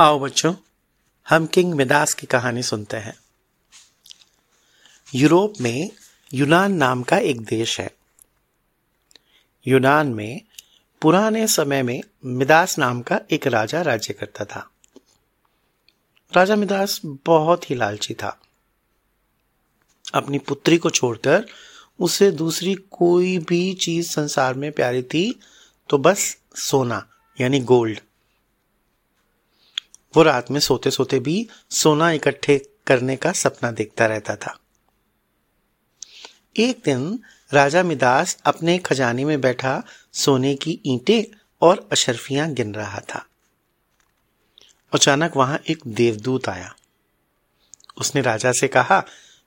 आओ बच्चों, हम किंग मिदास की कहानी सुनते हैं। यूरोप में यूनान नाम का एक देश है। यूनान में पुराने समय में मिदास नाम का एक राजा राज्य करता था। राजा मिदास बहुत ही लालची था। अपनी पुत्री को छोड़कर उसे दूसरी कोई भी चीज़ संसार में प्यारी थी तो बस सोना, यानी गोल्ड। वो रात में सोते सोते भी सोना इकट्ठे करने का सपना देखता रहता था। एक दिन राजा मिदास अपने खजाने में बैठा सोने की ईंटें और अशरफियाँ गिन रहा था। अचानक वहाँ एक देवदूत आया। उसने राजा से कहा,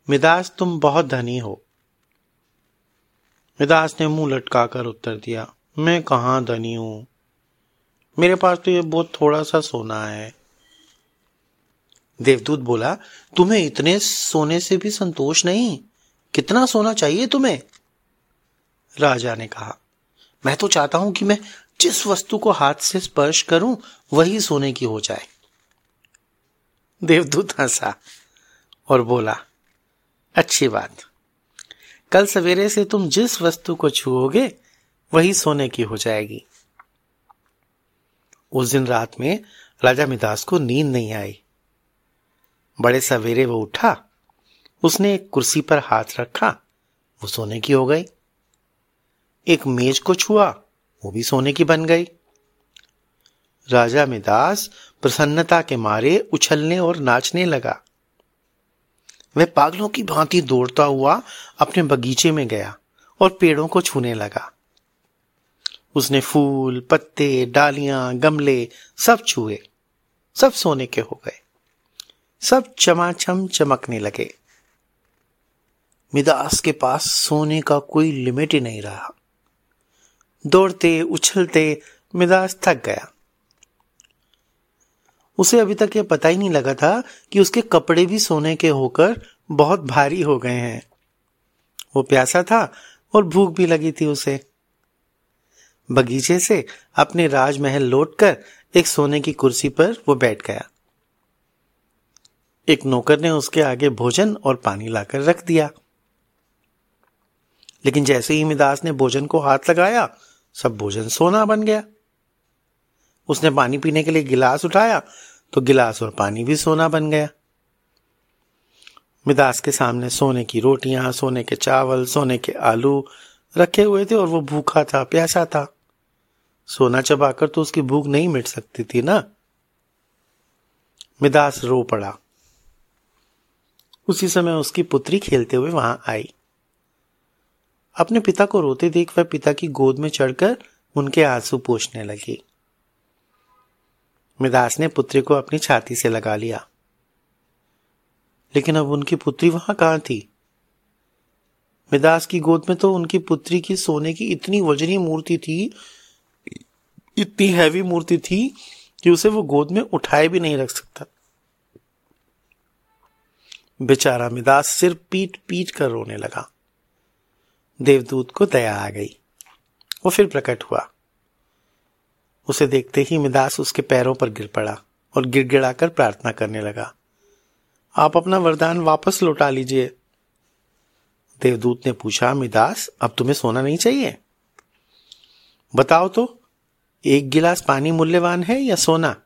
मिदास, तुम बहुत धनी हो। मिदास ने मुँह लटकाकर उत्तर दिया, मैं कहा धनी हूँ? मेरे पास तो ये बहुत थोड़ा सा सोना है। देवदूत बोला, तुम्हें इतने सोने से भी संतोष नहीं? कितना सोना चाहिए तुम्हें? राजा ने कहा, मैं तो चाहता हूँ कि मैं जिस वस्तु को हाथ से स्पर्श करूँ, वही सोने की हो जाए. देवदूत हंसा और बोला, अच्छी बात। कल सवेरे से तुम जिस वस्तु को छुओगे, वही सोने की हो जाएगी. उस दिन रात में राजा मिदास को नींद नहीं आई। बड़े सवेरे वो उठा, उसने एक कुर्सी पर हाथ रखा, वो सोने की हो गई। एक मेज को छुआ, वो भी सोने की बन गई। राजा मिदास प्रसन्नता के मारे उछलने और नाचने लगा। वह पागलों की भांति दौड़ता हुआ अपने बगीचे में गया और पेड़ों को छूने लगा। उसने फूल, पत्ते, डालियाँ, गमले सब छुए, सब सोने के हो गए। सब चमाचम चमकने लगे। मिदास के पास सोने का कोई लिमिट ही नहीं रहा। दौड़ते, उछलते, मिदास थक गया। उसे अभी तक यह पता ही नहीं लगा था कि उसके कपड़े भी सोने के होकर बहुत भारी हो गए हैं। वो प्यासा था और भूख भी लगी थी उसे। बगीचे से अपने राजमहल लौटकर एक सोने की कुर्सी पर वो बैठ गया। एक नौकर ने उसके आगे भोजन और पानी लाकर रख दिया। लेकिन जैसे ही मिदास ने भोजन को हाथ लगाया, सब भोजन सोना बन गया। उसने पानी पीने के लिए गिलास उठाया तो गिलास और पानी भी सोना बन गया। मिदास के सामने सोने की रोटियाँ, सोने के चावल, सोने के आलू रखे हुए थे और वो भूखा था, प्यासा था। सोना चबाकर तो उसकी भूख नहीं मिट सकती थी ना? मिदास रो पड़ा। उसी समय उसकी पुत्री खेलते हुए वहाँ आई। अपने पिता को रोते देख वह पिता की गोद में चढ़कर उनके आँसू पोछने लगी। मिदास ने पुत्री को अपनी छाती से लगा लिया। लेकिन अब उनकी पुत्री वहाँ कहाँ थी? मिदास की गोद में तो उनकी पुत्री की सोने की इतनी वजनी मूर्ति थी, इतनी हैवी मूर्ति थी कि उसे वो गोद में उठाए भी नहीं रख सकता। बेचारा मिदास सिर पीट पीट कर रोने लगा। देवदूत को दया आ गई। वो फिर प्रकट हुआ। उसे देखते ही मिदास उसके पैरों पर गिर पड़ा और गिड़गिड़ाकर प्रार्थना करने लगा। आप अपना वरदान वापस लौटा लीजिए। देवदूत ने पूछा मिदास अब तुम्हें सोना नहीं चाहिए? बताओ तो एक गिलास पानी मूल्यवान है या सोना?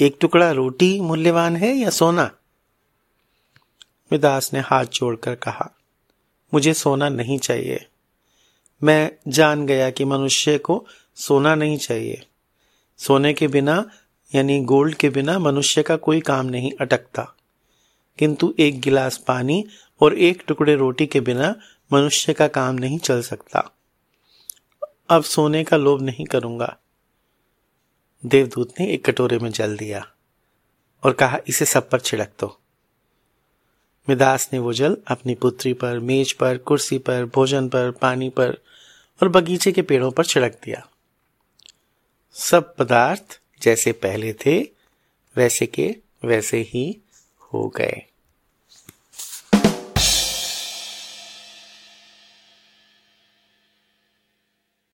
एक टुकड़ा रोटी मूल्यवान है या सोना? मिदास ने हाथ जोड़कर कहा, मुझे सोना नहीं चाहिए। मैं जान गया कि मनुष्य को सोना नहीं चाहिए। सोने के बिना, यानी गोल्ड के बिना मनुष्य का कोई काम नहीं अटकता। किंतु एक गिलास पानी और एक टुकड़े रोटी के बिना मनुष्य का काम नहीं चल सकता। अब सोने का लोभ नहीं करूँगा। देवदूत ने एक कटोरे में जल दिया और कहा, इसे सब पर छिड़क दो। मिदास ने वो जल अपनी पुत्री पर, मेज पर, कुर्सी पर, भोजन पर, पानी पर और बगीचे के पेड़ों पर छिड़क दिया। सब पदार्थ जैसे पहले थे, वैसे के वैसे ही हो गए।